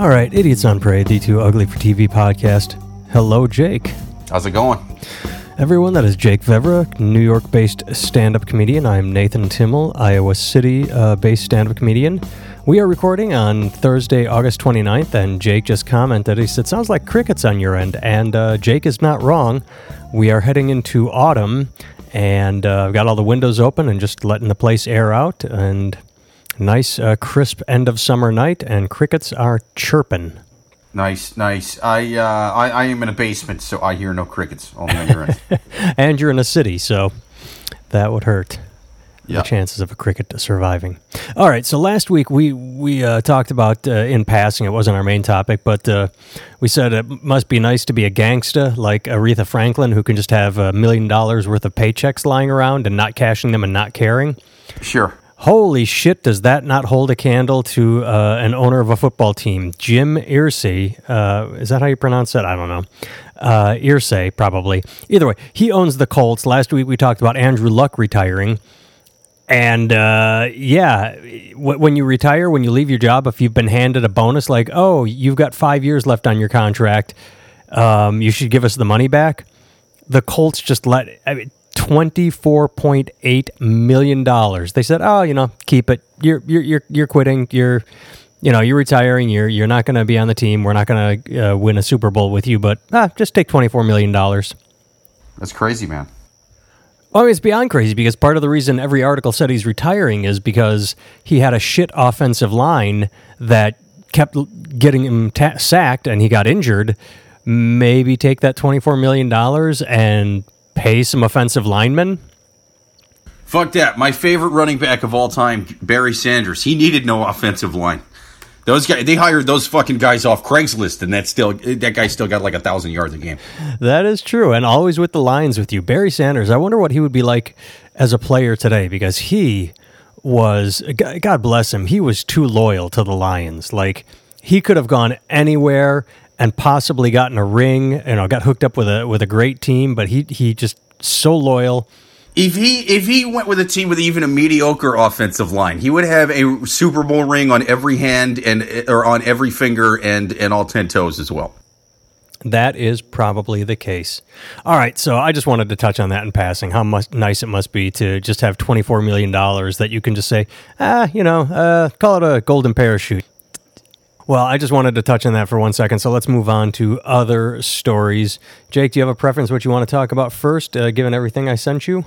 All right, Idiots on Parade, the Too Ugly for TV podcast. Hello, Jake. How's it going? Everyone, that is Jake Vevra, New York based stand up comedian. I'm Nathan Timmel, Iowa City uh, based stand up comedian. We are recording on Thursday, August 29th, and Jake just commented. He said, Sounds like crickets on your end. And uh, Jake is not wrong. We are heading into autumn, and uh, I've got all the windows open and just letting the place air out. And nice, uh, crisp end of summer night, and crickets are chirping. Nice, nice. I, uh, I I am in a basement, so I hear no crickets. Only on your end. and you're in a city, so that would hurt Yeah. the chances of a cricket surviving. All right, so last week we we uh, talked about uh, in passing. It wasn't our main topic, but uh, we said it must be nice to be a gangsta like Aretha Franklin, who can just have a million dollars worth of paychecks lying around and not cashing them and not caring. Sure. Holy shit, does that not hold a candle to uh, an owner of a football team? Jim Irsay, uh, is that how you pronounce it? I don't know. Uh, Irsay, probably. Either way, he owns the Colts. Last week we talked about Andrew Luck retiring. And uh, yeah, w- when you retire, when you leave your job, if you've been handed a bonus like, oh, you've got five years left on your contract, um, you should give us the money back. The Colts just let I mean, twenty-four point eight million dollars. They said, oh, you know, keep it. You're you're you're you're quitting. You're you know you're retiring. You're you're not going to be on the team. We're not going to uh, win a Super Bowl with you, but ah, just take twenty-four million dollars. That's crazy, man. Well, I mean, it's beyond crazy because part of the reason every article said he's retiring is because he had a shit offensive line that kept getting him ta- sacked and he got injured. Maybe take that $24 million and pay some offensive linemen. Fuck that. My favorite running back of all time, Barry Sanders. He needed no offensive line. Those guys, they hired those fucking guys off Craigslist, and that still that guy still got like a thousand yards a game. That is true. And always with the lines with you. Barry Sanders, I wonder what he would be like as a player today because he was God bless him, he was too loyal to the Lions. Like, he could have gone anywhere and possibly gotten a ring, you know, got hooked up with a with a great team, but he he just so loyal. If he if he went with a team with even a mediocre offensive line, he would have a Super Bowl ring on every hand and or on every finger and and all ten toes as well. That is probably the case. All right, so I just wanted to touch on that in passing. How much nice it must be to just have twenty four million dollars that you can just say, ah, you know, uh, call it a golden parachute. Well, I just wanted to touch on that for one second. So let's move on to other stories. Jake, do you have a preference what you want to talk about first, uh, given everything I sent you?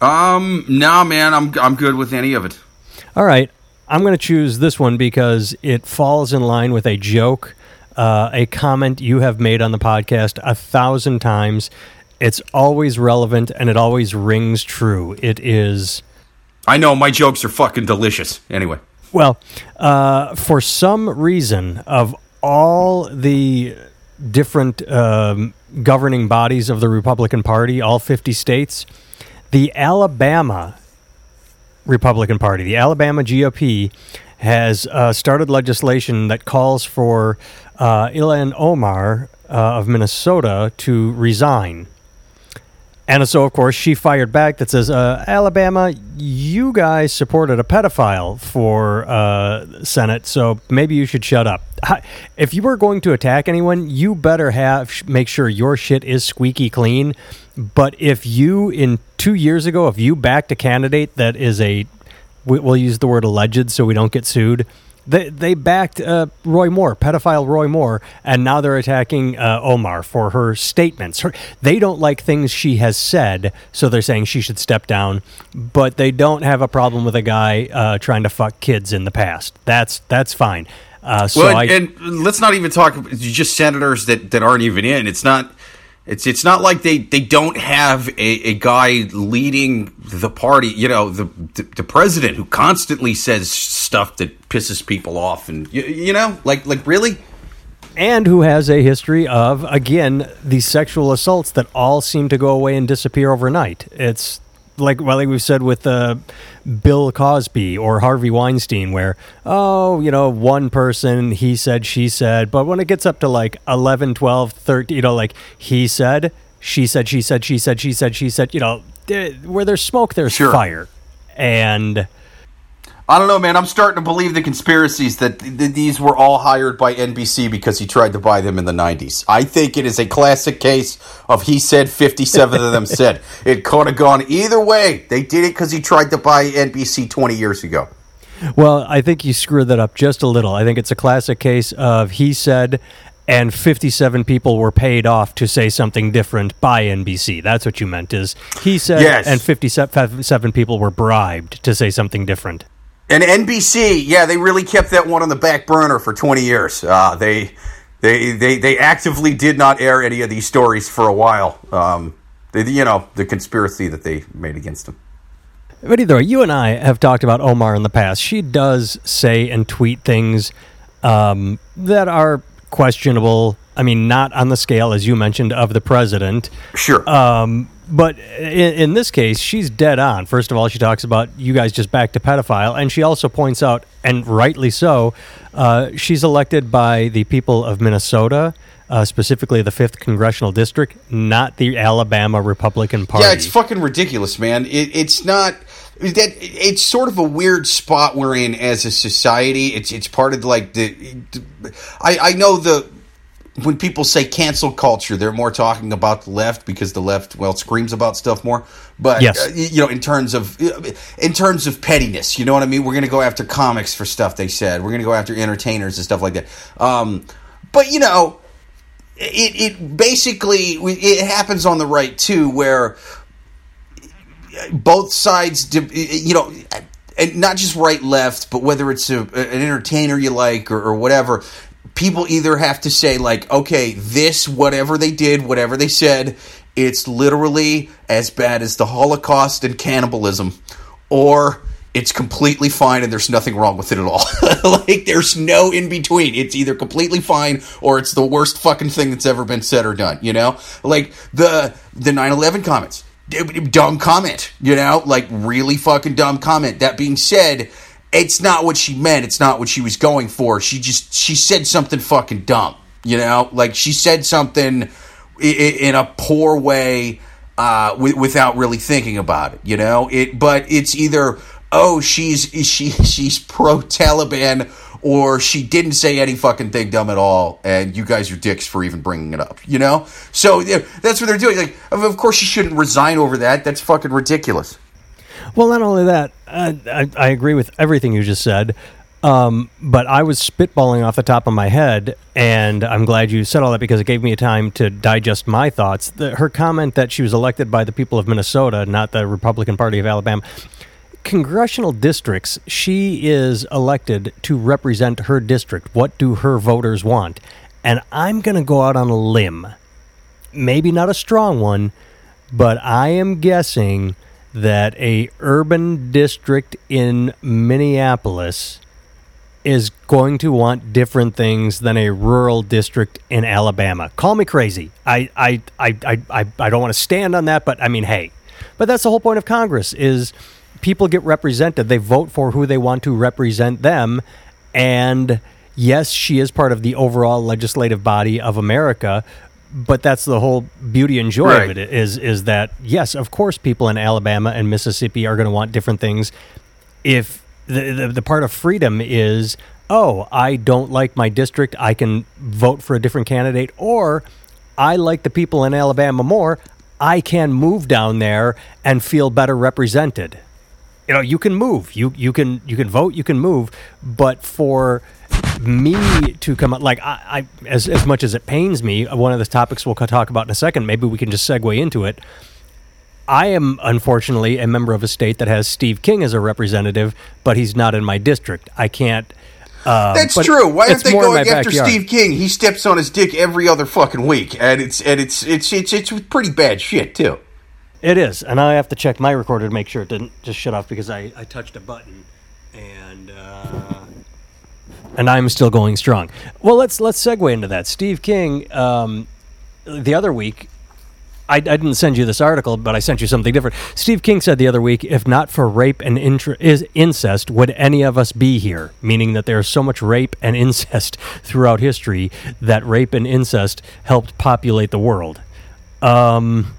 Um, nah, man, I'm I'm good with any of it. All right, I'm going to choose this one because it falls in line with a joke, uh, a comment you have made on the podcast a thousand times. It's always relevant and it always rings true. It is. I know my jokes are fucking delicious. Anyway, Well, uh, for some reason, of all the different um, governing bodies of the Republican Party, all 50 states, the Alabama Republican Party, the Alabama GOP, has uh, started legislation that calls for uh, Ilhan Omar uh, of Minnesota to resign. And so, of course, she fired back that says, uh, Alabama, you guys supported a pedophile for uh, Senate, so maybe you should shut up. If you were going to attack anyone, you better have make sure your shit is squeaky clean. But if you, in two years ago, if you backed a candidate that is a, we- we'll use the word alleged so we don't get sued. They, they backed uh, Roy Moore, pedophile Roy Moore, and now they're attacking uh, Omar for her statements. Her, they don't like things she has said, so they're saying she should step down. But they don't have a problem with a guy uh, trying to fuck kids in the past. That's that's fine. Uh, so well, I, and, and let's not even talk just senators that, that aren't even in. It's not. It's it's not like they, they don't have a, a guy leading the party. You know, the, the the president who constantly says stuff that pisses people off, and you, you know, like like really. and who has a history of again these sexual assaults that all seem to go away and disappear overnight. It's like well, like we've said with uh, Bill Cosby or Harvey Weinstein, where oh, you know, one person he said, she said, but when it gets up to like 11, 12, 13, you know, like he said, she said, she said, she said, she said, she said, you know, there- where there's smoke, there's Sure. fire, and I don't know, man. I'm starting to believe the conspiracies that th- these were all hired by NBC because he tried to buy them in the 90s. I think it is a classic case of he said, 57 of them said. It could have gone either way. They did it because he tried to buy NBC 20 years ago. Well, I think you screwed that up just a little. I think it's a classic case of he said, and 57 people were paid off to say something different by NBC. That's what you meant is he said, Yes. and 57 people were bribed to say something different. And NBC, yeah, they really kept that one on the back burner for 20 years. Uh, they, they, they, they actively did not air any of these stories for a while. Um, they, you know, the conspiracy that they made against him. But either way, you and I have talked about Omar in the past. She does say and tweet things um, that are questionable. I mean, not on the scale, as you mentioned, of the president. Sure. Um, but in, in this case, she's dead on. First of all, she talks about you guys just back to pedophile, and she also points out, and rightly so, uh, she's elected by the people of Minnesota, uh, specifically the fifth congressional district, not the Alabama Republican Party. Yeah, it's fucking ridiculous, man. It, it's not that it's sort of a weird spot we're in as a society. It's it's part of like the. I I know the when people say cancel culture, they're more talking about the left because the left well screams about stuff more. But Yes. uh, you know, in terms of in terms of pettiness, you know what I mean. We're gonna go after comics for stuff they said. We're gonna go after entertainers and stuff like that. Um, but you know, it it basically it happens on the right too, where both sides, you know, and not just right left, but whether it's a, an entertainer you like or, or whatever, people either have to say like, okay, this whatever they did, whatever they said, it's literally as bad as the Holocaust and cannibalism, or it's completely fine and there's nothing wrong with it at all. like there's no in between. It's either completely fine or it's the worst fucking thing that's ever been said or done, you know? Like the the 9/11 comments. Dumb comment, you know? Like really fucking dumb comment. That being said, it's not what she meant. It's not what she was going for. She just she said something fucking dumb, you know? Like she said something in a poor way uh, without really thinking about it. You know, it. But it's either oh she's she she's pro Taliban or she didn't say any fucking thing dumb at all, and you guys are dicks for even bringing it up. You know, so that's what they're doing. Like, of course, she shouldn't resign over that. That's fucking ridiculous. Well, not only that, I, I agree with everything you just said. Um, but I was spitballing off the top of my head, and I'm glad you said all that because it gave me a time to digest my thoughts. The, her comment that she was elected by the people of Minnesota, not the Republican Party of Alabama. Congressional districts, she is elected to represent her district. What do her voters want? And I'm going to go out on a limb. Maybe not a strong one, but I am guessing that a urban district in Minneapolis is going to want different things than a rural district in Alabama. Call me crazy. I I I I, I, don't want to stand on that, but I mean, hey. But that's the whole point of Congress is people get represented. They vote for who they want to represent them and yes, she is part of the overall legislative body of America, but that's the whole beauty and joy Right. of it is is that yes, of course people in Alabama and Mississippi are going to want different things if the, the the part of freedom is oh i don't like my district i can vote for a different candidate or i like the people in alabama more i can move down there and feel better represented you know you can move you you can you can vote you can move but for me to come up like I, I as as much as it pains me one of the topics we'll talk about in a second maybe we can just segue into it I am unfortunately a member of a state that has Steve King as a representative, but he's not in my district. I can't. Uh, That's true. Why aren't they going after backyard. Steve King? He steps on his dick every other fucking week, and it's and it's it's it's it's pretty bad shit too. It is, and I have to check my recorder to make sure it didn't just shut off because I, I touched a button, and uh, and I'm still going strong. Well, let's let's segue into that. Steve King, um, the other week, I, I didn't send you this article, but I sent you something different. Steve King said the other week, if not for rape and intra- is incest, would any of us be here? Meaning that there's so much rape and incest throughout history that rape and incest helped populate the world. Um,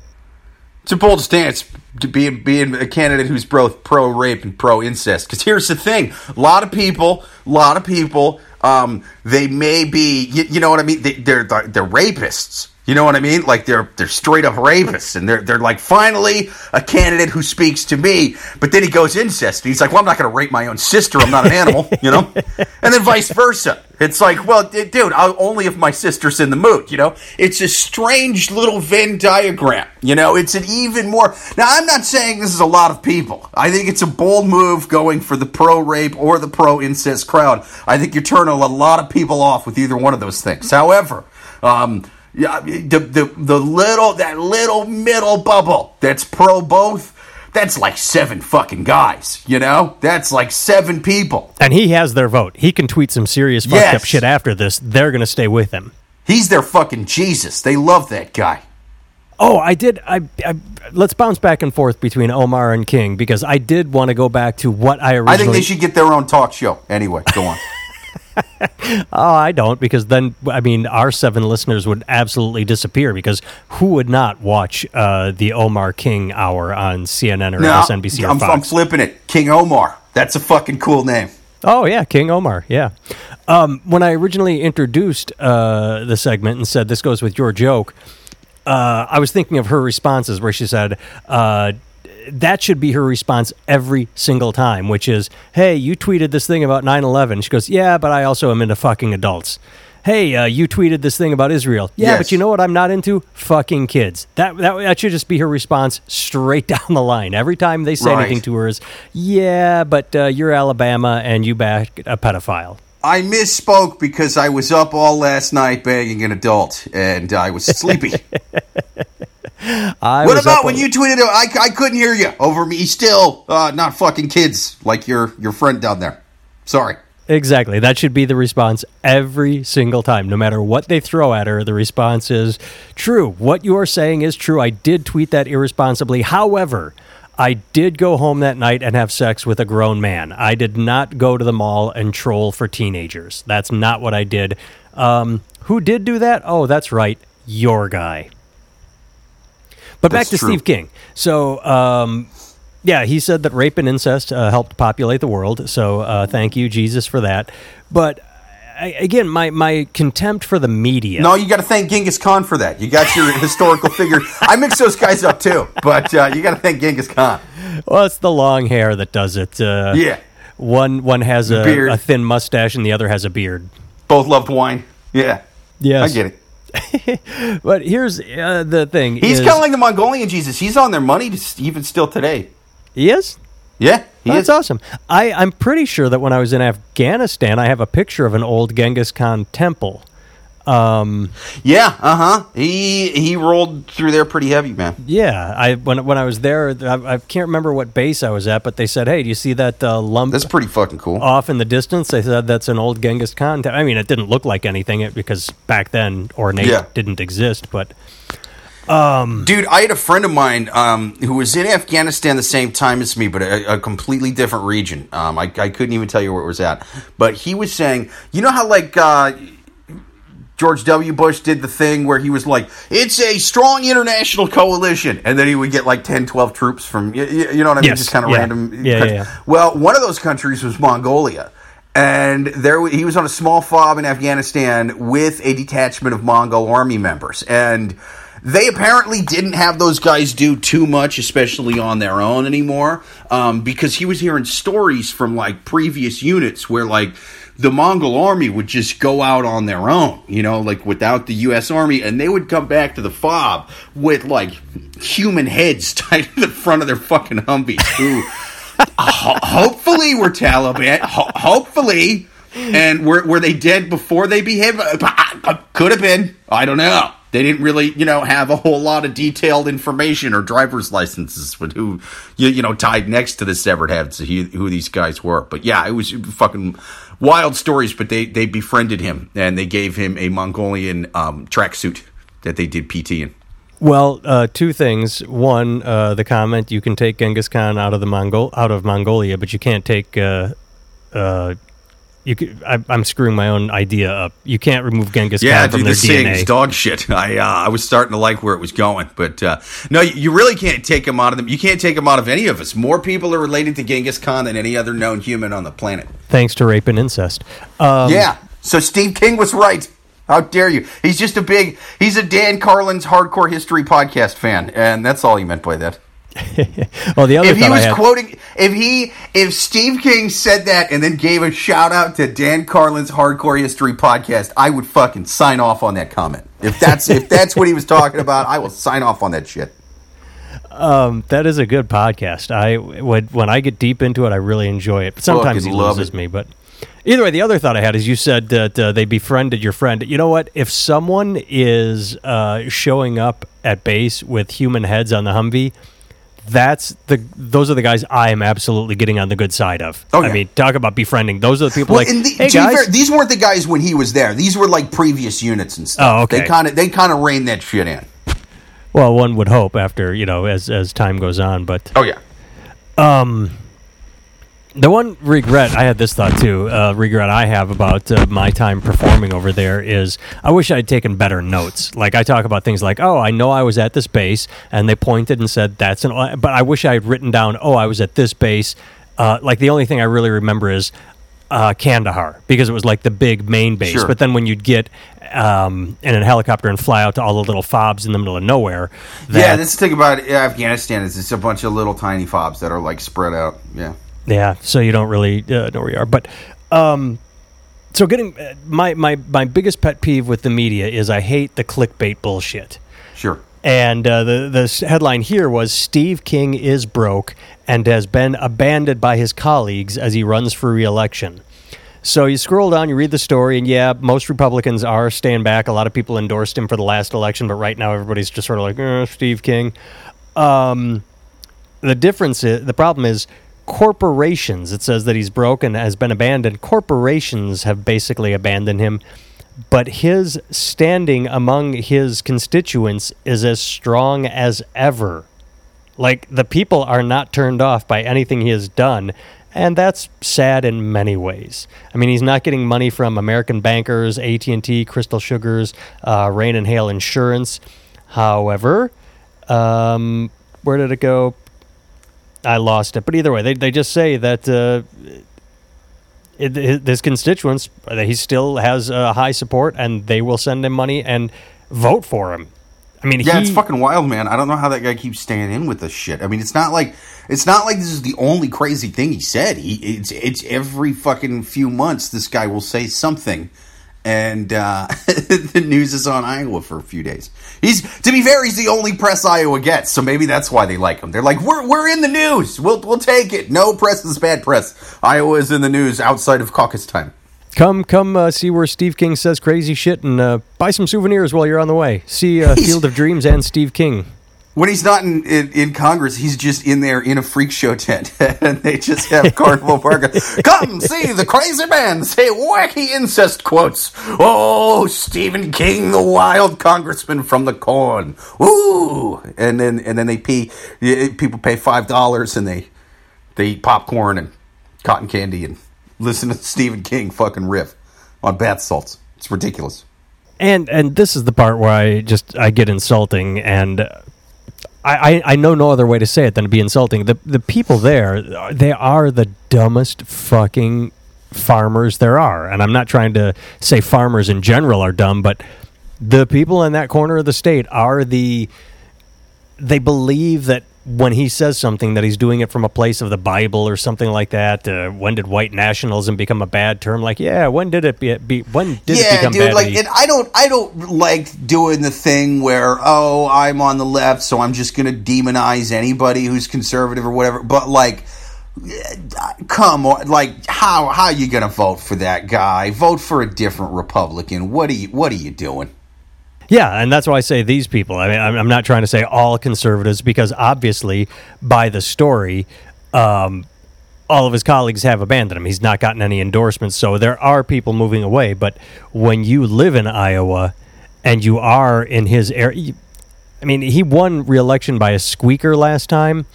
It's a bold stance, to being being a candidate who's both pro rape and pro incest. Because here's the thing: a lot of people, a lot of people, um, they may be, you, you know what I mean? They, they're they're rapists. You know what I mean? Like they're they're straight up rapists, and they're they're like finally a candidate who speaks to me. But then he goes incest. He's like, well, I'm not going to rape my own sister. I'm not an animal, you know. And then vice versa. It's like, well, dude, I'll, only if my sister's in the mood, you know. It's a strange little Venn diagram, you know. It's an even more. Now, I'm not saying this is a lot of people. I think it's a bold move going for the pro rape or the pro incest crowd. I think you're turning a lot of people off with either one of those things. However. Um, yeah, the, the the little that little middle bubble that's pro both. That's like seven fucking guys, you know? That's like seven people. And he has their vote. He can tweet some serious fucked Yes. up shit after this. They're going to stay with him. He's their fucking Jesus. They love that guy. Oh, I did. I, I let's bounce back and forth between Omar and King because I did want to go back to what I originally. I think they should get their own talk show. Anyway, go on. Oh, I don't because then I mean our seven listeners would absolutely disappear because who would not watch uh, the Omar King hour on CNN or No, MSNBC or I'm, Fox? I'm flipping it. King Omar. That's a fucking cool name. Oh yeah, King Omar. Yeah. Um, when I originally introduced uh, the segment and said this goes with your joke, uh, I was thinking of her responses where she said. Uh, that should be her response every single time, which is, "Hey, you tweeted this thing about 9/11." She goes, "Yeah, but I also am into fucking adults." Hey, uh, you tweeted this thing about Israel. Yeah, Yes. but you know what I'm not into? Fucking kids. That, that that should just be her response straight down the line. Every time they say Right. anything to her is, "Yeah, but uh, you're Alabama and you back a pedophile." I misspoke because I was up all last night banging an adult and I was sleepy. I what about when a- you tweeted? I, I couldn't hear you over me. Still, uh, not fucking kids like your your friend down there. Sorry. Exactly. That should be the response every single time. No matter what they throw at her, the response is true. What you are saying is true. I did tweet that irresponsibly. However, I did go home that night and have sex with a grown man. I did not go to the mall and troll for teenagers. That's not what I did. Um, who did do that? Oh, that's right. Your guy. But back to true. Steve King. So, um, yeah, he said that rape and incest uh, helped populate the world. So, uh, thank you, Jesus, for that. But I, again, my my contempt for the media. No, you got to thank Genghis Khan for that. You got your historical figure. I mix those guys up too, but uh, you got to thank Genghis Khan. Well, it's the long hair that does it. Uh, Yeah, One one has a, beard. a thin mustache and the other has a beard. both loved wine. Yeah, Yes, I get it. But here's uh, the thing: He's is- kind of like the Mongolian Jesus. He's on their money to, even still today. he is. Yeah, he That's is. awesome. I, I'm pretty sure that when I was in Afghanistan, I have a picture of an old Genghis Khan temple. Yeah, uh huh. He he rolled through there pretty heavy, man. Yeah, I when when I was there, I, I can't remember what base I was at, but they said, "Hey, do you see that uh, lump That's pretty fucking cool. off in the distance?" They said that's an old Genghis Khan. te-" I mean, it didn't look like anything it, because back then ornate Yeah. didn't exist, but Um, Dude, I had a friend of mine um, who was in Afghanistan the same time as me, but a, a completely different region. Um, I, I couldn't even tell you where it was at. But he was saying, you know how, like, uh, George W. Bush did the thing where he was like, it's a strong international coalition. And then he would get like 10, 12 troops from, you, you know what I mean? Yes, Just kind of yeah. random. Yeah, yeah, yeah. Well, one of those countries was Mongolia. And there he was on a small fob in Afghanistan with a detachment of Mongol army members. And they apparently didn't have those guys do too much, especially on their own anymore, um, because he was hearing stories from like previous units where like the Mongol army would just go out on their own, you know, like without the U.S. army, and they would come back to the fob with like human heads tied to the front of their fucking Humvees. Who ho- hopefully were Taliban. Ho- hopefully, and were were they dead before they behaved? Uh, Could have been. I don't know. They didn't really, you know, have a whole lot of detailed information or driver's licenses with who, you, you know, tied next to the severed heads, who, who these guys were. But yeah, it was fucking wild stories. But they they befriended him and they gave him a Mongolian um, tracksuit that they did PT in. Well, uh, two things. One, uh, the comment you can take Genghis Khan out of the Mongol out of Mongolia, but you can't take uh, uh, You could, I, I'm screwing my own idea up. You can't remove Genghis Yeah, Khan from dude, their this DNA. is dog shit. I uh, I was starting to like where it was going, but uh, no, you- you really can't take him out of them. You can't take him out of any of us. More people are related to Genghis Khan than any other known human on the planet. thanks to rape and incest. Um, yeah. So Steve King was right. How dare you? He's just a big. He's a Dan Carlin's hardcore history podcast fan, and that's all he meant by that. Well, the other If he was had, quoting, if he, if Steve King said that and then gave a shout out to Dan Carlin's hardcore history podcast, I would fucking sign off on that comment. If that's if that's what he was talking about, I will sign off on that shit. um, that is a good podcast. I when when I get deep into it, I really enjoy it. But sometimes he Fucking loses it. me. But either way, the other thought I had is you said that uh, they befriended your friend. You know what? If someone is uh, showing up at base with human heads on the Humvee. That's the those are the guys I am absolutely getting on the good side of. Oh, I mean, talk about befriending. Those are the people like, and the, hey guys, fair, these weren't the guys when he was there. These were like previous units and stuff. Oh, okay. They kind of they kind of reined that shit in. Well, one would hope after you know as as time goes on, but Oh yeah. Um, the one regret I had this thought too. Uh, regret I have about uh, my time performing over there is I wish I'd taken better notes. Like I talk about things like, oh, I know I was at this base, and they pointed and said that's an. But I wish I had written down, oh, I was at this base. Uh, like the only thing I really remember is uh, Kandahar because it was like the big main base. Sure. But then when you'd get um, in a helicopter and fly out to all the little fobs in the middle of nowhere, yeah, that's the thing about Afghanistan is it's a bunch of little tiny fobs that are like spread out. Yeah. Yeah, so you don't really uh, know where you are. But um, so getting uh, my my my biggest pet peeve with the media is I hate the clickbait bullshit. Sure. And uh, the the headline here was Steve King is broke and has been abandoned by his colleagues as he runs for reelection. So you scroll down, you read the story, and yeah, most Republicans are staying back. A lot of people endorsed him for the last election, but right now everybody's just sort of like, eh, Steve King. Um, the difference is the problem is corporations. It says that he's broken, has been abandoned. Corporations have basically abandoned him, but his standing among his constituents is as strong as ever. Like the people are not turned off by anything he has done, and that's sad in many ways. I mean, he's not getting money from American bankers, AT and T, Crystal Sugars, uh, Rain and Hail Insurance. However, um, where did it go? I lost it. But either way, they, they just say that uh, it, his, constituents, that he still has uh, high support and they will send him money and vote for him. I mean, Yeah, he, it's fucking wild, man. I don't know how that guy keeps staying in with this shit. I mean, it's not like it's not like this is the only crazy thing he said. He it's it's every fucking few months this guy will say something, and uh, the news is on Iowa for a few days. He's to be fair, he's the only press Iowa gets, so maybe that's why they like him. They're like, we're we're in the news. We'll we'll take it. No press is bad press. Iowa is in the news outside of caucus time. Come, come, uh, see where Steve King says crazy shit and uh, buy some souvenirs while you're on the way. See uh, Field of Dreams and Steve King. When he's not in, in, in Congress, he's just in there in a freak show tent, and they just have Carnival Park. Come see the crazy man say wacky incest quotes. Oh, Stephen King, the wild congressman from the corn. Ooh, and then and then they pay people pay five dollars and they they eat popcorn and cotton candy and listen to Stephen King fucking riff on bath salts. It's ridiculous. And and this is the part where I just I get insulting, and I, I know no other way to say it than to be insulting. The the people there, they are the dumbest fucking farmers there are, and I'm not trying to say farmers in general are dumb, but the people in that corner of the state are the they believe that when he says something that he's doing it from a place of the Bible or something like that. Uh, when did white nationalism become a bad term? Like, yeah, when did it be? be when did it yeah, become dude. bad? Like, and I don't, I don't like doing the thing where, oh, I'm on the left, so I'm just going to demonize anybody who's conservative or whatever. But like, come on, like, how how are you going to vote for that guy? Vote for a different Republican. What are you What are you doing? Yeah, and that's why I say these people. I mean, I'm, I'm not trying to say all conservatives because obviously, by the story, um, all of his colleagues have abandoned him. He's not gotten any endorsements, so there are people moving away. But when you live in Iowa and you are in his area, I mean, he won re-election by a squeaker last time,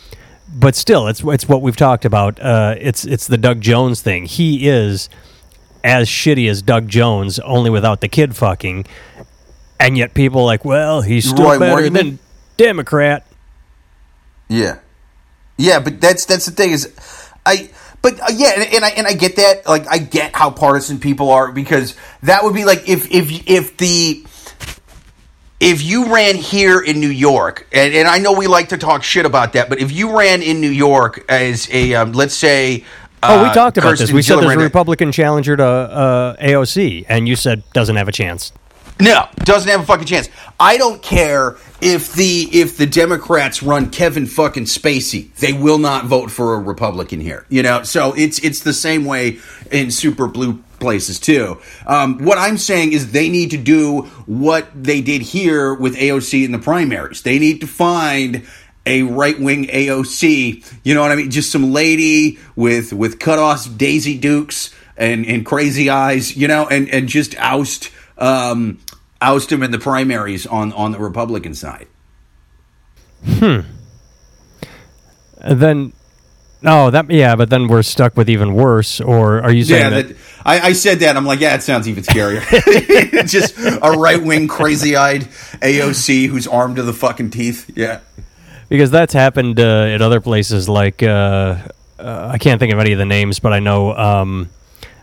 but still, it's it's what we've talked about. Uh, it's it's the Doug Jones thing. He is as shitty as Doug Jones, only without the kid fucking. And yet people are like, well, he's still Roy better Morgan? than Democrat. Yeah, yeah, but that's that's the thing is, I but uh, yeah, and, and I and I get that. Like I get how partisan people are because that would be like if if if the if you ran here in New York, and, and I know we like to talk shit about that, but if you ran in New York as a um, let's say. Oh, we uh, talked about Kirsten this. We said there's a Republican challenger to uh, AOC, and you said doesn't have a chance. No, doesn't have a fucking chance. I don't care if the if the Democrats run Kevin fucking Spacey. They will not vote for a Republican here. You know, so it's it's the same way in super blue places too. Um, what I'm saying is they need to do what they did here with AOC in the primaries. They need to find a right wing AOC. You know what I mean? Just some lady with with cut off Daisy Dukes and and crazy eyes. You know, and and just oust um, oust him in the primaries on on the Republican side. And then, no, that yeah, but then we're stuck with even worse. Or are you saying Yeah, that? that, I, I said that. I'm like, yeah, it sounds even scarier. just a right wing, crazy eyed AOC who's armed to the fucking teeth. Yeah. because that's happened uh, at other places like uh, uh, I can't think of any of the names, but I know um,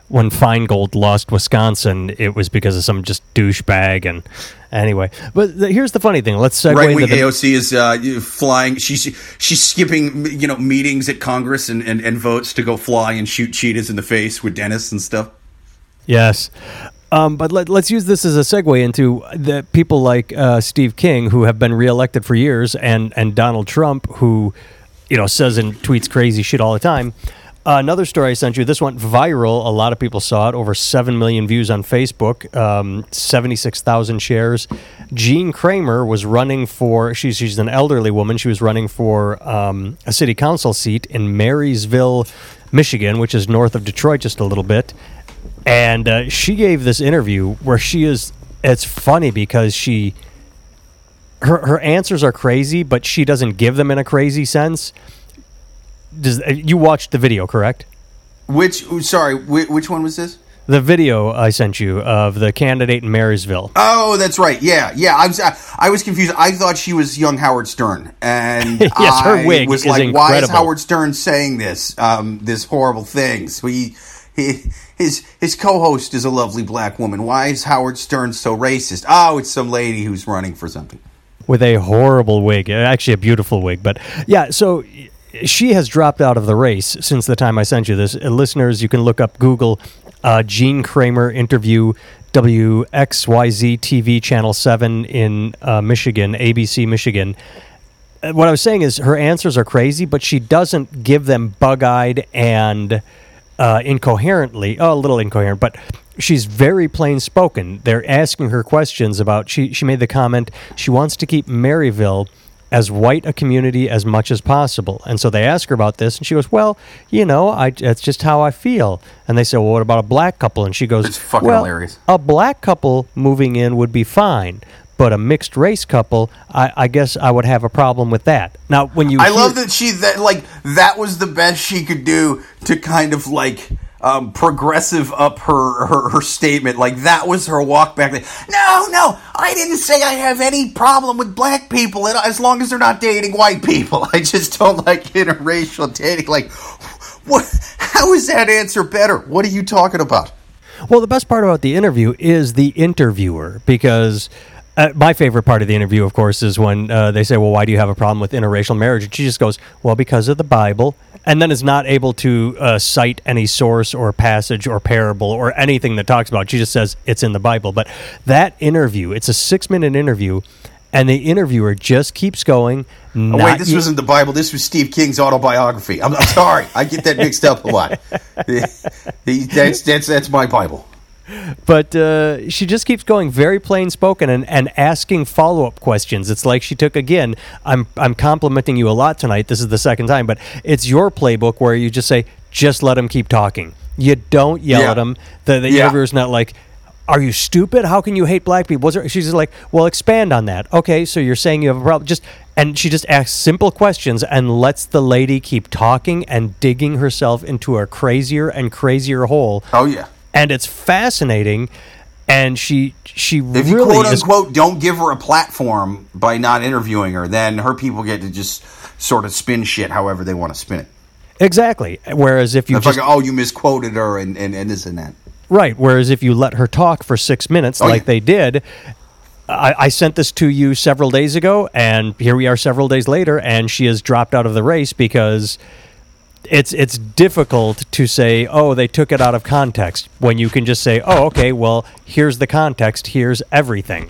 when Feingold lost Wisconsin, it was because of some just douchebag. And anyway, but the, here's the funny thing. Let's segue Right into wing the, AOC is uh, flying. She's she's skipping you know meetings at Congress and, and, and votes to go fly and shoot cheetahs in the face with Dennis and stuff. Yes. Um, but let, let's use this as a segue into the people like uh, Steve King, who have been reelected for years, and, and Donald Trump, who, you know, says and tweets crazy shit all the time. Uh, another story I sent you. This went viral. A lot of people saw it. Over seven million views on Facebook. Um, Seventy-six thousand shares. Jean Cramer was running for. She's she's an elderly woman. She was running for um, a city council seat in Marysville, Michigan, which is north of Detroit, just a little bit and uh, she gave this interview where she is it's funny because she her her answers are crazy but she doesn't give them in a crazy sense does uh, you watched the video correct Which sorry, which one was this? the video i sent you of the candidate in marysville Oh, that's right. Yeah, yeah. I was I was confused. I thought she was young Howard Stern, and Yes, her I wig was like, "Why is. Howard Stern saying this? Um, this horrible things? We." He, his his co-host is a lovely black woman. Why is Howard Stern so racist? Oh, it's some lady who's running for something. with a horrible wig, uh, actually a beautiful wig. But yeah, so she has dropped out of the race since the time I sent you this. Uh, listeners, you can look up Google uh, Jean Cramer interview WXYZ TV Channel 7 in uh, Michigan, ABC Michigan. Uh, What I was saying is her answers are crazy, but she doesn't give them bug eyed and uh, incoherently. Oh, a little incoherent, but she's very plain spoken. They're asking her questions about. She she made the comment she wants to keep Marysville as white a community as much as possible, and so they ask her about this, and she goes, "Well, you know, I that's just how I feel." And they say, "Well, what about a black couple?" And she goes, It's fucking "Well, hilarious. a black couple moving in would be fine." But a mixed race couple, I, I guess I would have a problem with that. Now, when you, I hear- love that she that like that was the best she could do to kind of like um, progressive up her, her her statement. Like that was her walk back. No, no, I didn't say I have any problem with black people as long as they're not dating white people. I just don't like interracial dating. Like, what? How is that answer better? What are you talking about? Well, the best part about the interview is the interviewer because uh, my favorite part of the interview, of course, is when uh, they say, "Well, why do you have a problem with interracial marriage?" And she just goes, "Well, because of the Bible," and then is not able to uh, cite any source or passage or parable or anything that talks about. It. She just says it's in the Bible. But that interview, it's a six-minute interview. And the interviewer just keeps going. Oh, wait, this y- wasn't the Bible. This was Steve King's autobiography. I'm, I'm sorry, I get that mixed up a lot. That's that's that's my Bible. But uh, she just keeps going very plain spoken and, and asking follow up questions. It's like she took again. I'm I'm complimenting you a lot tonight. This is the second time, but it's your playbook where you just say, just let them keep talking. You don't yell Yeah. at them. The the Yeah. interviewer's not like. Are you stupid? How can you hate black people? She's just like, well, expand on that. Okay, so you're saying you have a problem. Just and she just asks simple questions and lets the lady keep talking and digging herself into a crazier and crazier hole Oh yeah. And it's fascinating. And she she If you really quote is unquote don't give her a platform by not interviewing her, then her people get to just sort of spin shit however they want to spin it. exactly. Whereas if you It's just like, oh, you misquoted her and, and, and this and that. Right. Whereas if you let her talk for six minutes, Oh, like yeah. they did, I, I sent this to you several days ago, and here we are several days later, and she has dropped out of the race because it's it's difficult to say, oh, they took it out of context when you can just say, oh, okay, well, here's the context, here's everything.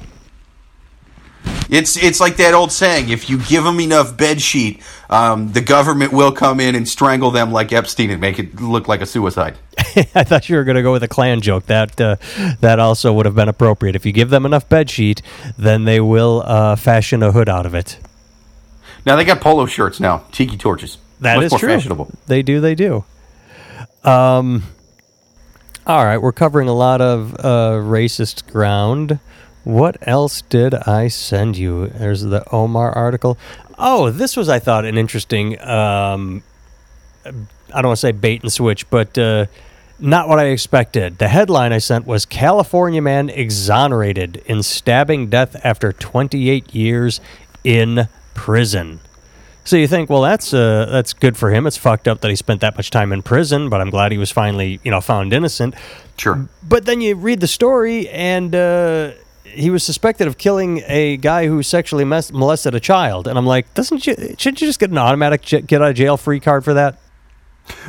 It's it's like that old saying: if you give them enough bed sheet, um, the government will come in and strangle them like Epstein and make it look like a suicide. I thought you were going to go with a Klan joke. That uh, that also would have been appropriate. If you give them enough bed sheet, then they will uh, fashion a hood out of it. Now they got polo shirts now, tiki torches. That Much is more true. fashionable. They do. They do. Um. All right, we're covering a lot of uh, racist ground. What else did I send you? There's the Omar article. Oh, this was, I thought, an interesting. Um, I don't want to say bait and switch, but uh, not what I expected. The headline I sent was California man exonerated in stabbing death after 28 years in prison. So you think, well, that's uh, that's good for him. It's fucked up that he spent that much time in prison, but I'm glad he was finally, you know, found innocent. Sure. But then you read the story, and uh, he was suspected of killing a guy who sexually mes- molested a child. And I'm like, doesn't you? Shouldn't you just get an automatic j- get out of jail free card for that?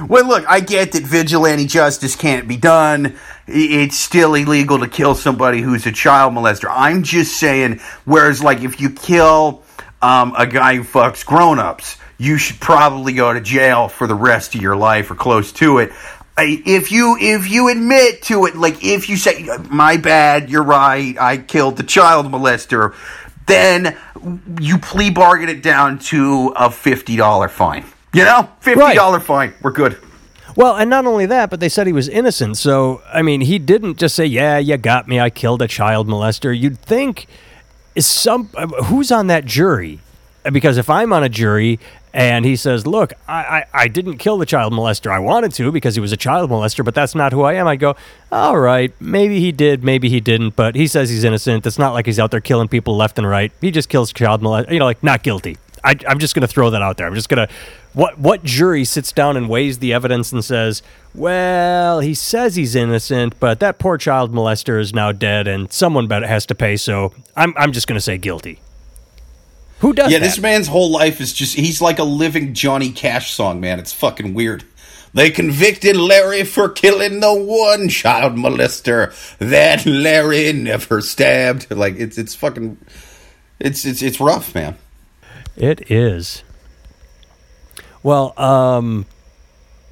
Well, look, I get that vigilante justice can't be done. It's still illegal to kill somebody who's a child molester. I'm just saying, whereas, like, if you kill um, a guy who fucks grown ups, you should probably go to jail for the rest of your life or close to it. If you if you admit to it, like if you say my bad, you're right, I killed the child molester, then you plea bargain it down to a fifty dollar fine. You know, fifty dollar fine. We're good. Well, and not only that, but they said he was innocent. So, I mean, he didn't just say, "Yeah, you got me. I killed a child molester." You'd think is some who's on that jury? Because if I'm on a jury and he says, "Look, I, I, I didn't kill the child molester. I wanted to because he was a child molester, but that's not who I am." I go, "All right, maybe he did, maybe he didn't, but he says he's innocent. It's not like he's out there killing people left and right. He just kills child molester. You know, like not guilty." I, I'm just going to throw that out there. I'm just going to. What what jury sits down and weighs the evidence and says, "Well, he says he's innocent, but that poor child molester is now dead, and someone better has to pay." So I'm I'm just going to say guilty. Who does Yeah, that? this man's whole life is just he's like a living Johnny Cash song, man. It's fucking weird. They convicted Larry for killing the one child molester that Larry never stabbed. Like it's it's fucking it's it's it's rough, man. It is. Well, um,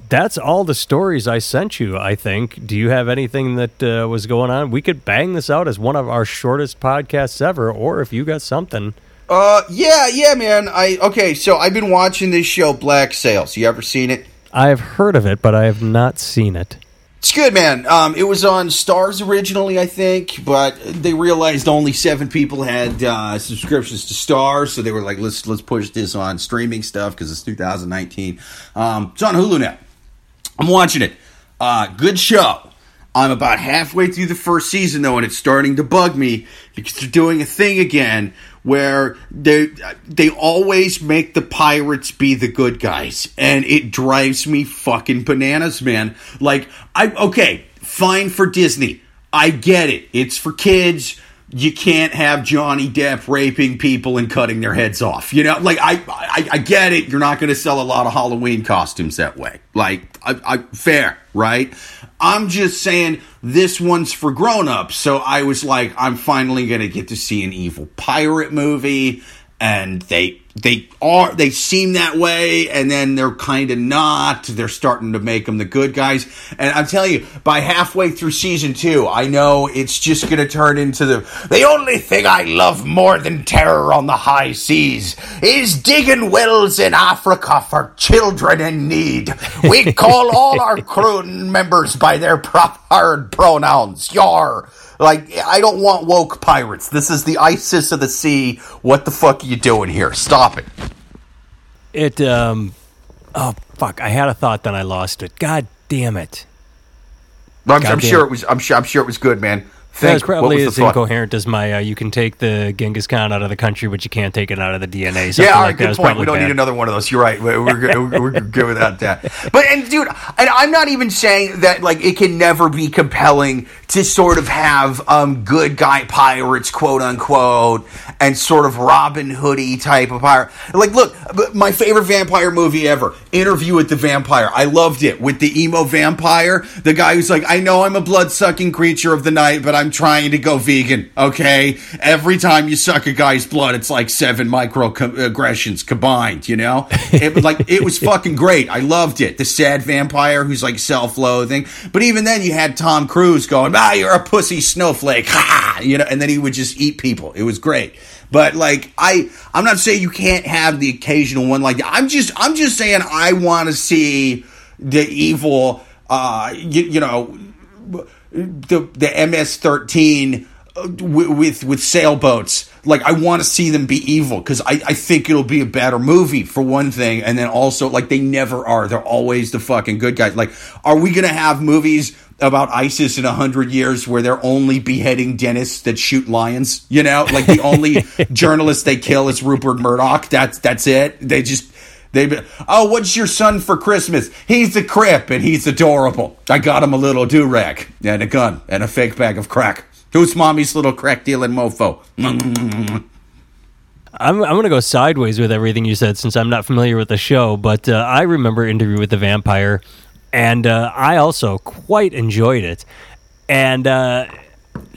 that's all the stories I sent you. I think. Do you have anything that uh, was going on? We could bang this out as one of our shortest podcasts ever, or if you got something. Uh yeah, yeah, man. I okay, so I've been watching this show Black Sails. You ever seen it? I have heard of it, but I have not seen it. It's good, man. Um, it was on Starz originally, I think, but they realized only seven people had uh, subscriptions to Starz, so they were like, "Let's let's push this on streaming stuff because it's 2019." Um, it's on Hulu now. I'm watching it. Uh, good show. I'm about halfway through the first season though, and it's starting to bug me because they're doing a thing again where they they always make the pirates be the good guys, and it drives me fucking bananas, man. Like I okay, fine for Disney. I get it. It's for kids. You can't have Johnny Depp raping people and cutting their heads off. You know, like I, I, I get it. You're not going to sell a lot of Halloween costumes that way. Like, I, I, fair, right? I'm just saying this one's for grown-ups. So I was like, I'm finally going to get to see an evil pirate movie, and they they are they seem that way and then they're kind of not. They're starting to make them the good guys. And i'm telling you by halfway through season two i know it's just going to turn into the the only thing i love more than terror on the high seas is digging wells in africa for children in need. We call all our crew members by their proper pronouns. Yar like, I don't want woke pirates. This is the ISIS of the sea. What the fuck are you doing here? Stop it. It. Um. Oh fuck! I had a thought, then I lost it. God damn it! I'm, I'm sure it was. I'm sure. I'm sure it was good, man. Think, That's probably as incoherent as my. Uh, you can take the Genghis Khan out of the country, but you can't take it out of the DNA. yeah, all right, like good point. We don't bad. need another one of those. You're right. We're, we're, we're good without that. But and dude, and I'm not even saying that like it can never be compelling to sort of have um, good guy pirates, quote unquote, and sort of Robin Hoodie type of pirate. Like, look, my favorite vampire movie ever, Interview with the Vampire. I loved it with the emo vampire, the guy who's like, I know I'm a blood sucking creature of the night, but I'm trying to go vegan. Okay, every time you suck a guy's blood, it's like seven microaggressions combined. You know, it like it was fucking great. I loved it. The sad vampire who's like self-loathing, but even then, you had Tom Cruise going, Ah, you're a pussy snowflake. Ha! You know, and then he would just eat people. It was great. But like I, I'm not saying you can't have the occasional one like that. I'm just, I'm just saying I want to see the evil. Uh, you, you know, the the MS-13 uh, with with sailboats. Like I want to see them be evil because I, I think it'll be a better movie for one thing, and then also like they never are. They're always the fucking good guys. Like, are we gonna have movies about ISIS in a hundred years where they're only beheading dentists that shoot lions? You know, like the only journalist they kill is Rupert Murdoch. That's that's it. They just they oh, what's your son for Christmas? He's a crip and he's adorable. I got him a little do rag and a gun and a fake bag of crack. Who's mommy's little crack dealing mofo? I'm, I'm going to go sideways with everything you said since I'm not familiar with the show, but uh, I remember Interview with the Vampire, and uh, I also quite enjoyed it. And uh,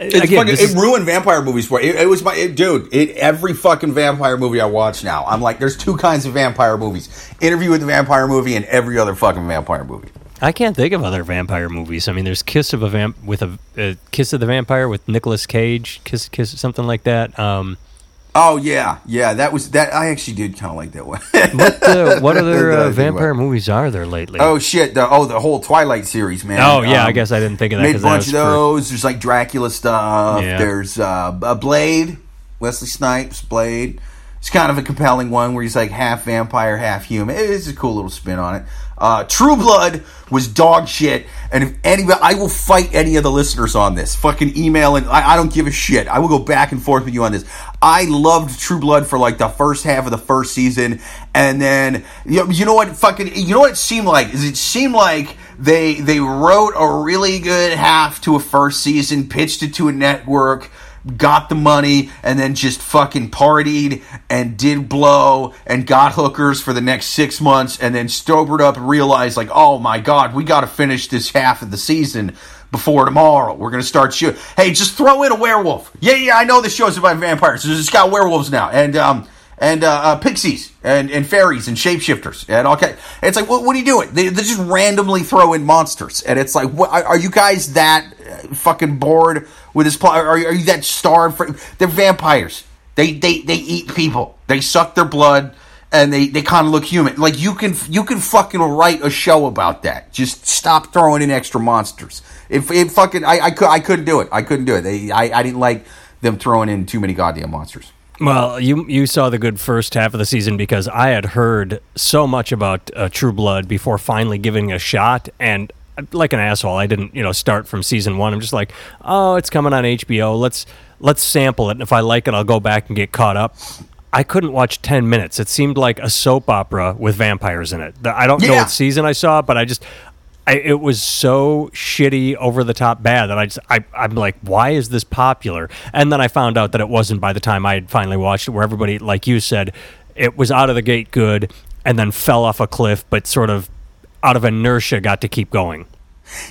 Again, fucking, it ruined vampire movies for it. It was my it, dude. It, every fucking vampire movie I watch now, I'm like, there's two kinds of vampire movies: Interview with the Vampire movie and every other fucking vampire movie. I can't think of other vampire movies. I mean, there's Kiss of a Vamp with a, a Kiss of the Vampire with Nicolas Cage, Kiss Kiss something like that. Um, oh yeah, yeah, that was that. I actually did kind of like that one. what uh, what other uh, vampire movies are there lately? Oh shit! The, oh, the whole Twilight series, man. Oh yeah, um, I guess I didn't think of that. Made a bunch of those. For... There's like Dracula stuff. Yeah. There's uh, a Blade, Wesley Snipes, Blade. It's kind of a compelling one where he's like half vampire, half human. It's a cool little spin on it. Uh, True Blood was dog shit, and if anybody, I will fight any of the listeners on this. Fucking email and I, I, don't give a shit. I will go back and forth with you on this. I loved True Blood for like the first half of the first season, and then you know, you know what? Fucking, you know what it seemed like? Is it seemed like they they wrote a really good half to a first season, pitched it to a network got the money and then just fucking partied and did blow and got hookers for the next six months and then sobered up and realized like oh my god we got to finish this half of the season before tomorrow we're gonna start shooting hey just throw in a werewolf yeah yeah i know this show's about vampires it's got werewolves now and um and uh, uh, pixies and, and fairies and shapeshifters and all kind. It's like, what, what are you doing? They, they just randomly throw in monsters, and it's like, what, are, you guys that fucking bored with this plot? Are, are you that starved for? They're vampires. They they they eat people. They suck their blood. And they, they kind of look human. Like you can you can fucking write a show about that. Just stop throwing in extra monsters. If it fucking I, I could I couldn't do it. I couldn't do it. They I, I didn't like them throwing in too many goddamn monsters. Well, you you saw the good first half of the season because I had heard so much about uh, True Blood before finally giving a shot, and like an asshole, I didn't you know start from season one. I'm just like, oh, it's coming on HBO. Let's let's sample it, and if I like it, I'll go back and get caught up. I couldn't watch 10 minutes. It seemed like a soap opera with vampires in it. I don't yeah. know what season I saw, but I just I, it was so shitty, over the top bad that I just I I'm like, why is this popular? And then I found out that it wasn't by the time I had finally watched it, where everybody, like you said, it was out of the gate good, and then fell off a cliff, but sort of out of inertia got to keep going.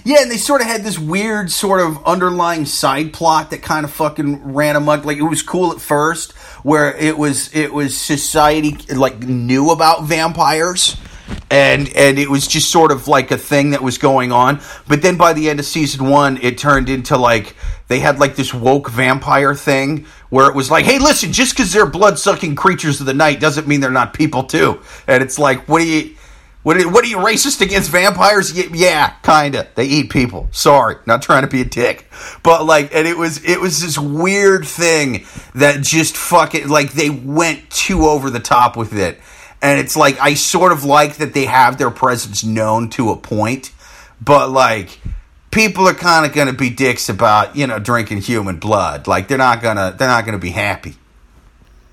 Yeah, and they sort of had this weird sort of underlying side plot that kind of fucking ran amok. Like it was cool at first, where it was it was society like knew about vampires and and it was just sort of like a thing that was going on. But then by the end of season one, it turned into like they had like this woke vampire thing where it was like, hey, listen, just because they're blood sucking creatures of the night doesn't mean they're not people too. And it's like, what do you? What are, what are you racist against vampires? Yeah, kinda. They eat people. Sorry, not trying to be a dick, but like, and it was it was this weird thing that just fucking like they went too over the top with it, and it's like I sort of like that they have their presence known to a point, but like people are kind of going to be dicks about you know drinking human blood. Like they're not gonna they're not gonna be happy.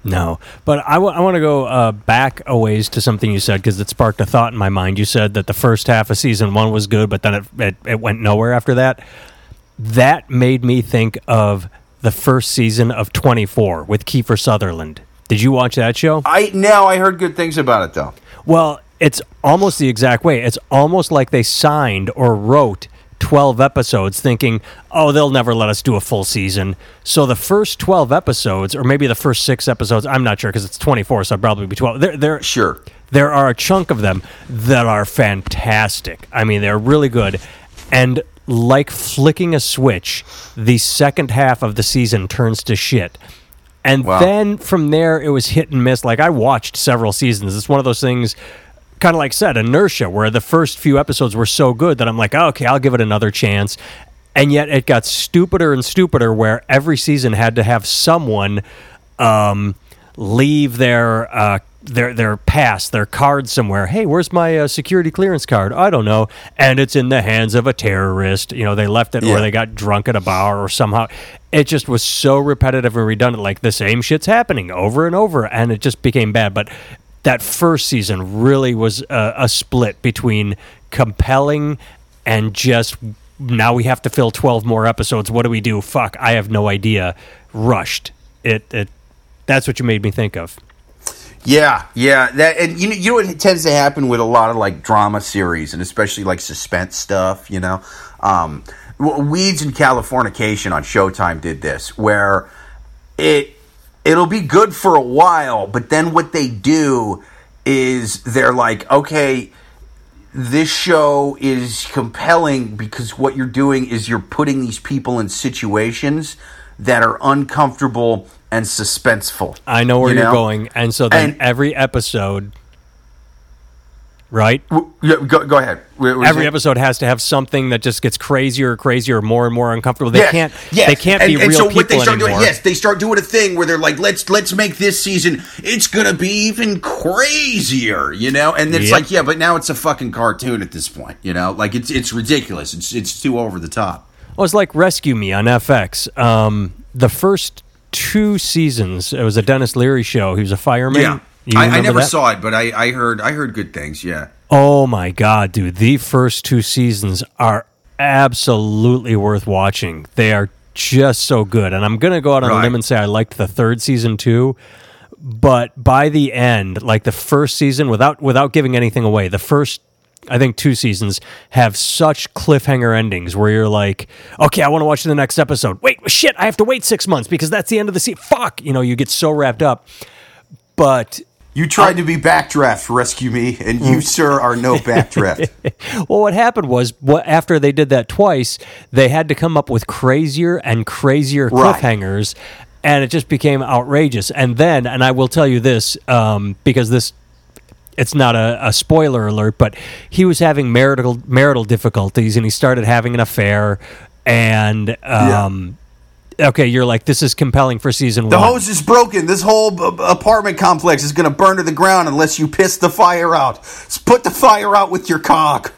No, but I, w- I want to go uh, back a ways to something you said because it sparked a thought in my mind. You said that the first half of season one was good, but then it, it, it went nowhere after that. That made me think of the first season of 24 with Kiefer Sutherland. Did you watch that show? I no, I heard good things about it though. Well, it's almost the exact way. It's almost like they signed or wrote 12 episodes thinking, oh, they'll never let us do a full season. So the first 12 episodes, or maybe the first six episodes, I'm not sure because it's 24, so I'd probably be 12. There, there, Sure. there are a chunk of them that are fantastic. I mean, they're really good. And like flicking a switch, the second half of the season turns to shit. And Wow. then from there, it was hit and miss. Like I watched several seasons. It's one of those things, kind of like said, inertia, where the first few episodes were so good that I'm like, okay, I'll give it another chance. And yet it got stupider and stupider, where every season had to have someone um, leave their uh, their their pass, their card somewhere. Hey, where's my uh, security clearance card? I don't know. And it's in the hands of a terrorist. You know, they left it, Yeah. or they got drunk at a bar, or somehow. It just was so repetitive and redundant. Like the same shit's happening over and over, and it just became bad. But that first season really was a, a split between compelling and just now we have to fill 12 more episodes what do we do fuck i have no idea rushed it it that's what you made me think of Yeah, yeah. That and you know, you know what tends to happen with a lot of like drama series and especially like suspense stuff. You know, um, Weeds and Californication on Showtime did this, where it it'll be good for a while, but then what they do is they're like, okay, this show is compelling because what you're doing is you're putting these people in situations that are uncomfortable and suspenseful. i know where You are going and so then And- every episode right W- Yeah, go, go ahead. Was every episode has to have something that just gets crazier crazier more and more uncomfortable they Yes, can't yes. they can't and, be and real so people what they start anymore doing yes they start doing a thing where they're like let's let's make this season it's gonna be even crazier you know and it's Yep. like yeah but now it's a fucking cartoon at this point you know like it's it's ridiculous it's it's too over the top Well, it's like Rescue Me on FX. Um, the first two seasons, it was a Denis Leary show. He was a fireman. yeah I, I never that? saw it but I, I heard I heard good things yeah Oh my god, dude! The first two seasons are absolutely worth watching. They are just so good, and I'm gonna go out on a limb and say I liked the third season too. But by the end, like the first season, without without giving anything away, the first I think two seasons have such cliffhanger endings where you're like, okay, I want to watch the next episode. Wait, shit, I have to wait six months because that's the end of the season. Fuck, you know, you get so wrapped up. But you tried to be backdraft rescue me and Mm. you sir are no backdraft Well, what happened was, what after they did that twice, they had to come up with crazier and crazier Right. cliffhangers, and it just became outrageous. And then, and I will tell you this, um, because this, it's not a, a spoiler alert, but he was having marital marital difficulties, and he started having an affair, and um, okay, you're like, this is compelling for season one. the hose is broken this whole b- apartment complex is gonna burn to the ground unless you piss the fire out S- put the fire out with your cock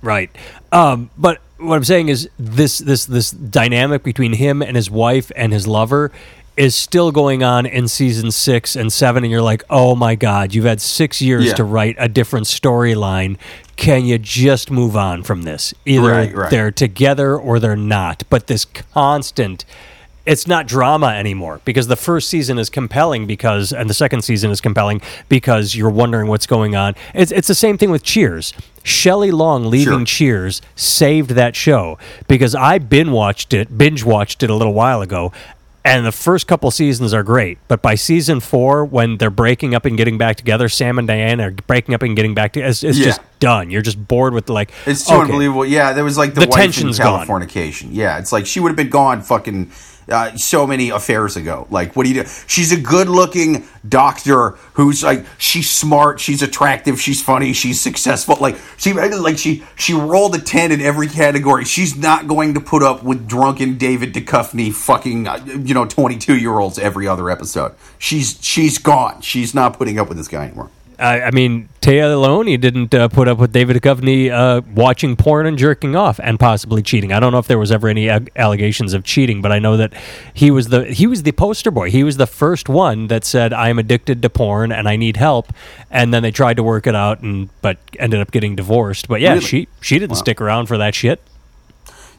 Right. Um, but what I'm saying is this this this dynamic between him and his wife and his lover is still going on in season six and seven, and you're like, oh my god, you've had six years Yeah. to write a different storyline. Can you just move on from this? Either Right, right. they're together or they're not. But this constant it's not drama anymore because the first season is compelling because and the second season is compelling because you're wondering what's going on. It's it's the same thing with Cheers. Shelley Long leaving Sure. Cheers saved that show because I binge watched it, binge watched it a little while ago. And the first couple seasons are great, but by season four, when they're breaking up and getting back together, Sam and Diane are breaking up and getting back together. It's, it's Yeah. just done. You're just bored with like It's too okay, unbelievable. Yeah, there was like the, The tension's gone. Californication. Yeah, it's like she would have been gone fucking uh, so many affairs ago. Like, what do you do? She's a good-looking doctor who's like she's smart, she's attractive, she's funny, she's successful. Like she like she she rolled a ten in every category. She's not going to put up with drunken David Duchovny fucking uh, you know twenty-two year olds every other episode. She's she's gone. She's not putting up with this guy anymore. I, I mean, Téa Leoni didn't uh, put up with David Duchovny uh, watching porn and jerking off and possibly cheating. I don't know if there was ever any ag- allegations of cheating, but I know that he was the he was the poster boy. He was the first one that said, "I'm addicted to porn and I need help." And then they tried to work it out, and but ended up getting divorced. But yeah, Really? she she didn't stick around for that shit.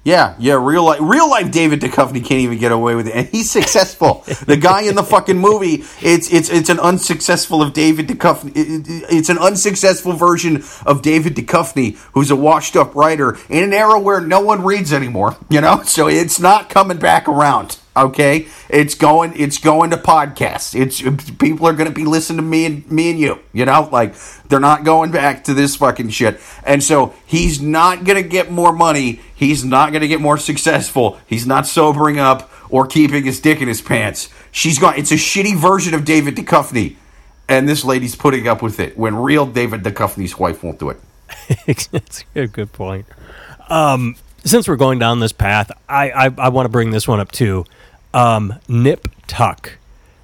Yeah, yeah, real life, real life. David Duchovny can't even get away with it, and he's successful. the guy in the fucking movie, it's it's it's an unsuccessful of David Duchovny. it- it- It's an unsuccessful version of David Duchovny, who's a washed up writer in an era where no one reads anymore. You know, so it's not coming back around. Okay, it's going it's going to podcasts. It's people are going to be listening to me and me and you. You know, like they're not going back to this fucking shit. And so he's not going to get more money. He's not going to get more successful. He's not sobering up or keeping his dick in his pants. She's gone. It's a shitty version of David Duchovny, and this lady's putting up with it when real David Duchovny's wife won't do it. That's a good point. Um, since we're going down this path, I I, I want to bring this one up too. Um, Nip Tuck,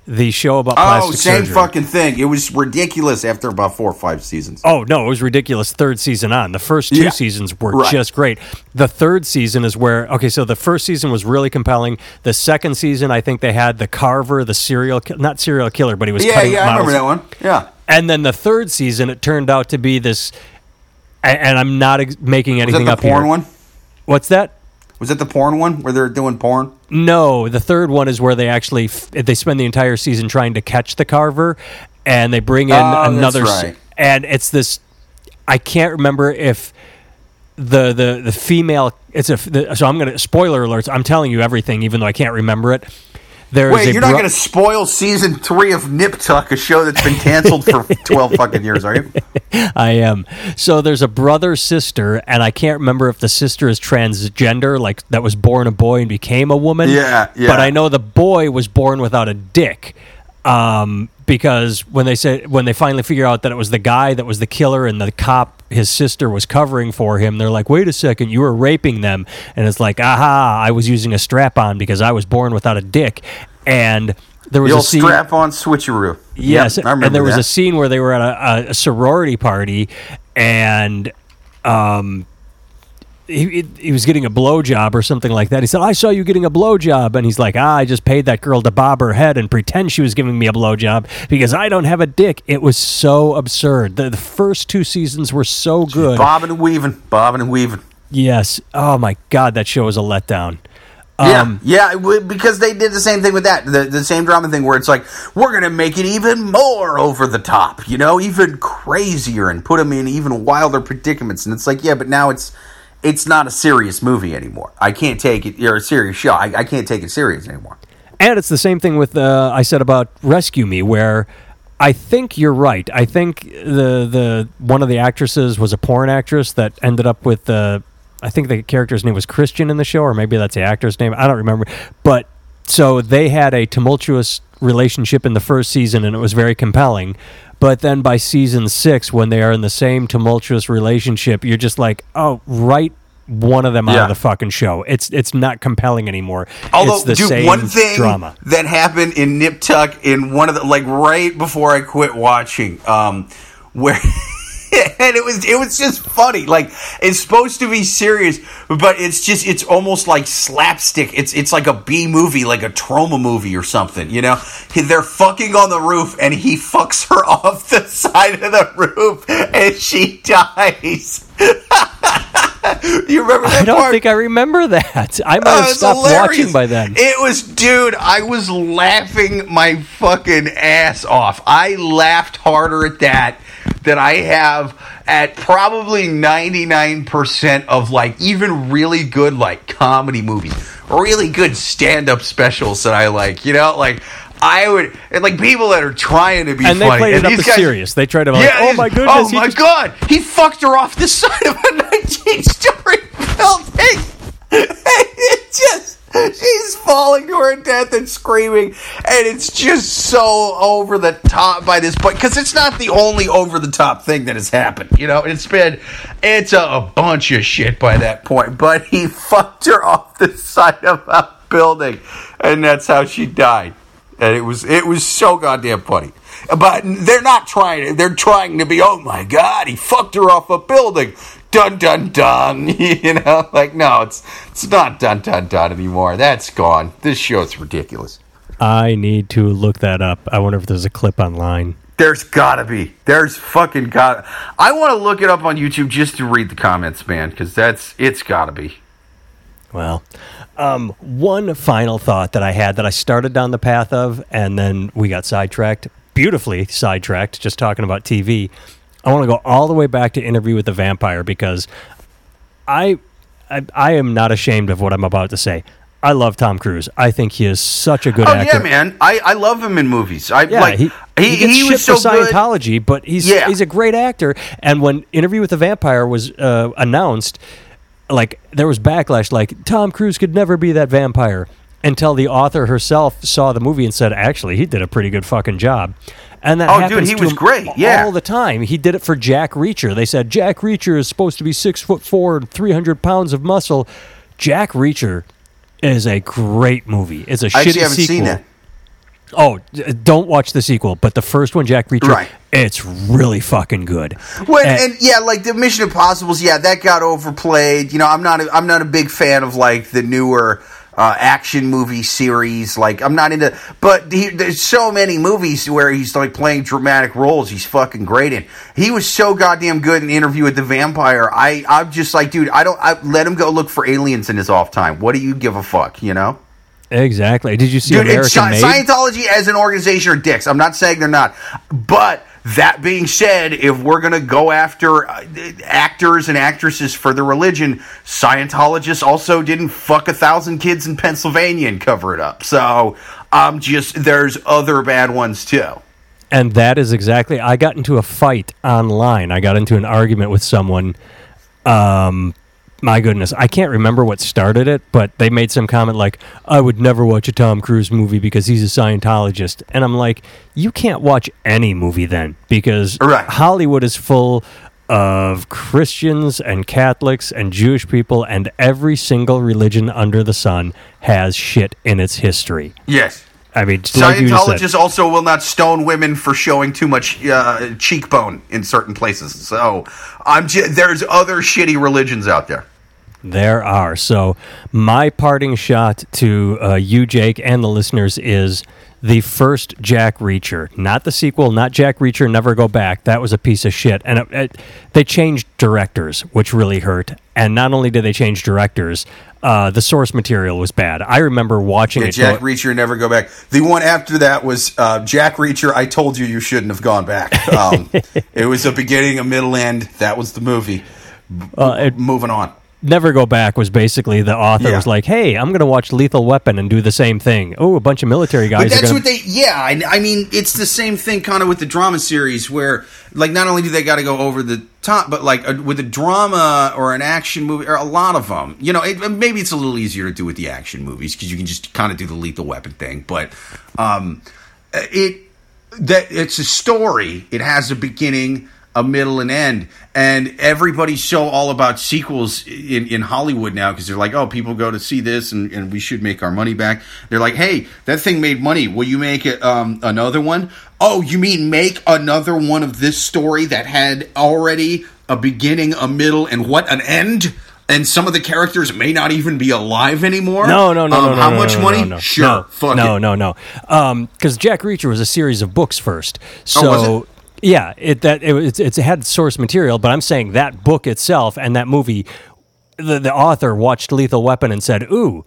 the show about Oh, same surgery. fucking thing. It was ridiculous after about four or five seasons. Oh no, it was ridiculous. Third season on. The first two Yeah. seasons were Right. just great. The third season is where okay, so the first season was really compelling. The second season, I think they had the Carver, the serial not serial killer, but he was Yeah, cutting yeah, I remember that one. Yeah. And then the third season, it turned out to be this. And I'm not ex- making anything up the porn here. one? What's that? Was that the porn one where they're doing porn? No, the third one is where they actually f- they spend the entire season trying to catch the Carver, and they bring in Oh, another, right. and it's this. I can't remember if the the the female. It's a the, so I'm gonna spoiler alerts. I'm telling you everything, even though I can't remember it. There Wait, you're not bro- going to spoil season three of Nip Tuck, a show that's been canceled for 12 fucking years, are you? I am. So there's a brother sister, and I can't remember if the sister is transgender, like that was born a boy and became a woman. Yeah, yeah. But I know the boy was born without a dick. Um, because when they said when they finally figure out that it was the guy that was the killer and the cop his sister was covering for him, they're like, "Wait a second, you were raping them," and it's like, "Aha! I was using a strap on because I was born without a dick." And there was The a scene. strap on switcheroo. Yes, Yep, I remember and there was that. a scene where they were at a, a sorority party, and um, he, he- was getting a blowjob or something like that. He said, "I saw you getting a blowjob," and he's like, "Ah, I just paid that girl to bob her head and pretend she was giving me a blowjob because I don't have a dick." It was so absurd. The, the first two seasons were so good. Bobbing and weaving, bobbing and weaving. Yes. Oh my God, that show was a letdown. Yeah, Um, yeah, would- because they did the same thing with that, the, the same drama thing where it's like we're gonna make it even more over the top, you know, even crazier, and put them in even wilder predicaments. And it's like, yeah, but now it's it's not a serious movie anymore. I can't take it. You're a serious show. I, I can't take it serious anymore. And it's the same thing with uh, I said about Rescue Me, where I think you're right. I think the the one of the actresses was a porn actress that ended up with the. I think the character's name was Christian in the show, or maybe that's the actor's name. I don't remember. But so they had a tumultuous relationship in the first season, and it was very compelling. But then by season six, when they are in the same tumultuous relationship, you're just like, oh, right. One of them out of the fucking show. It's it's not compelling anymore. Although, it's the dude, same one thing drama. that happened in Nip Tuck in one of the like right before I quit watching, um, where and it was it was just funny. Like it's supposed to be serious, but it's just it's almost like slapstick. It's it's like a B movie, like a trauma movie or something. You know, they're fucking on the roof, and he fucks her off the side of the roof, and she dies. you remember that I don't part? think I remember that. I might Oh, have stopped hilarious. watching by then. It was, dude, I was laughing my fucking ass off. I laughed harder at that than I have at probably 99% of like even really good like comedy movies, really good stand up specials that I like, you know? Like, I would, and like people that are trying to be and they funny. played it and up these guys- serious. They tried to be like, yeah, oh my goodness, Oh my just- god! He fucked her off the side of a 19 story building! it just. She's falling to her death and screaming, and it's just so over the top by this point because it's not the only over the top thing that has happened. You know, it's been it's a, a bunch of shit by that point. But he fucked her off the side of a building, and that's how she died. and it was it was so goddamn funny. But they're not trying. They're trying to be. Oh my god, he fucked her off a building. Dun dun dun. You know, like no, it's it's not dun dun dun anymore. That's gone. This show's ridiculous. I need to look that up. I wonder if there's a clip online. There's gotta be. There's fucking got. I want to look it up on YouTube just to read the comments, man, because that's it's gotta be. Well, um, one final thought that I had that I started down the path of, and then we got sidetracked, beautifully sidetracked, just talking about TV. I want to go all the way back to Interview with the Vampire because I, I, I am not ashamed of what I'm about to say. I love Tom Cruise. I think he is such a good Oh actor. yeah, man. I, I love him in movies. I Yeah, like he, he, he, gets he was so for good. Scientology, but he's Yeah. he's a great actor. And when Interview with the Vampire was uh, announced, like there was backlash, like Tom Cruise could never be that vampire until the author herself saw the movie and said, actually, he did a pretty good fucking job. And that Oh, dude, happens he to was him great, yeah. all the time. He did it for Jack Reacher. They said Jack Reacher is supposed to be six foot four and three hundred pounds of muscle. Jack Reacher is a great movie. It's a I shitty actually haven't sequel. seen it. Oh, don't watch the sequel, but the first one, Jack Reacher, Right. it's really fucking good. Well, And- and yeah, like the Mission Impossible's, yeah, that got overplayed. You know, I'm not, a, I'm not a big fan of like the newer uh, action movie series. Like, I'm not into. But he, there's so many movies where he's like playing dramatic roles. He's fucking great in. He was so goddamn good in Interview with the Vampire. I, I'm just like, dude, I don't. I, let him go look for aliens in his off time. What do you give a fuck? You know. exactly. Did you see Dude, American Sci-? Scientology as an organization are dicks. I'm not saying they're not. But that being said, if we're going to go after uh, actors and actresses for the religion, Scientologists also didn't fuck a thousand kids in Pennsylvania and cover it up. So I'm um, just there's other bad ones too. And that is exactly. I got into a fight online. I got into an argument with someone. Um, my goodness, I can't remember what started it, but they made some comment like, "I would never watch a Tom Cruise movie because he's a Scientologist," and I'm like, "You can't watch any movie then because Right. Hollywood is full." Of Christians and Catholics and Jewish people, and every single religion under the sun has shit in its history. Yes. I mean, just like said. Scientologists also will not stone women for showing too much uh, cheekbone in certain places. So I'm j- there's other shitty religions out there. There are. So, my parting shot to uh, you, Jake, and the listeners is the first Jack Reacher, not the sequel, not Jack Reacher, Never Go Back. That was a piece of shit. And it, it, they changed directors, which really hurt. And not only did they change directors, uh, the source material was bad. I remember watching Yeah, it. Jack go- Reacher, Never Go Back. The one after that was uh, Jack Reacher. I told you you shouldn't have gone back. Um, it was a beginning, a middle, end. That was the movie. uh, it, Moving on. Never Go Back was basically the author Yeah. was like, hey, I'm going to watch Lethal Weapon and do the same thing. Oh, a bunch of military guys But that's going what they, yeah. I, I mean, it's the same thing kind of with the drama series where, like, not only do they got to go over the top, but like uh, with a drama or an action movie, or a lot of them, you know, it, maybe it's a little easier to do with the action movies because you can just kind of do the lethal weapon thing. But um, it that it's a story. It has a beginning, a middle, and end. And everybody's so all about sequels in, in Hollywood now because they're like, oh, people go to see this and, and we should make our money back. They're like, hey, that thing made money. Will you make it um, another one? Oh, you mean make another one of this story that had already a beginning, a middle, and what an end? And some of the characters may not even be alive anymore. No, no, no, Um, no, no. How no, much no, money? No. Sure, no, fuck no, it. no, no. Because Jack Reacher was a series of books first. So. Oh, was it? Yeah, it that it, it's it's it had source material, but I'm saying that book itself and that movie, the the author watched Lethal Weapon and said, "Ooh,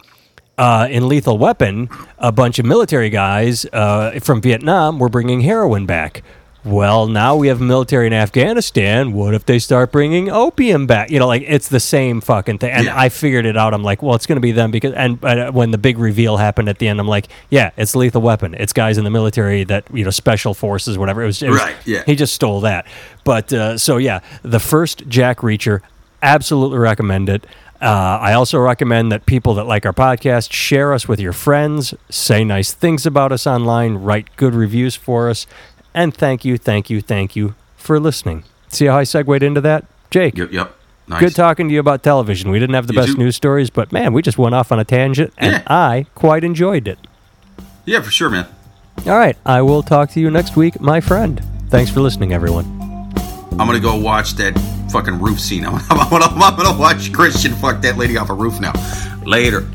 uh, in Lethal Weapon, a bunch of military guys uh, from Vietnam were bringing heroin back. Well, now we have military in Afghanistan. What if they start bringing opium back? You know, like it's the same fucking thing. And Yeah. I figured it out. I'm like, well, it's going to be them because. And uh, when the big reveal happened at the end, I'm like, yeah, it's Lethal Weapon. It's guys in the military that you know, special forces, whatever. It was, it was Right, yeah. He just stole that. But uh, so yeah, the first Jack Reacher, absolutely recommend it. Uh, I also recommend that people that like our podcast share us with your friends, say nice things about us online, write good reviews for us, and thank you, thank you, thank you for listening. See how I segued into that, Jake? Yep, yep. Nice. Good talking to you about television. We didn't have the You best too. news stories, but man, we just went off on a tangent, and Yeah. I quite enjoyed it. Yeah, for sure, man. All right. I will talk to you next week, my friend. Thanks for listening, everyone. I'm gonna go watch that fucking roof scene. I'm, I'm, gonna, I'm gonna watch Christian fuck that lady off a roof now. Later.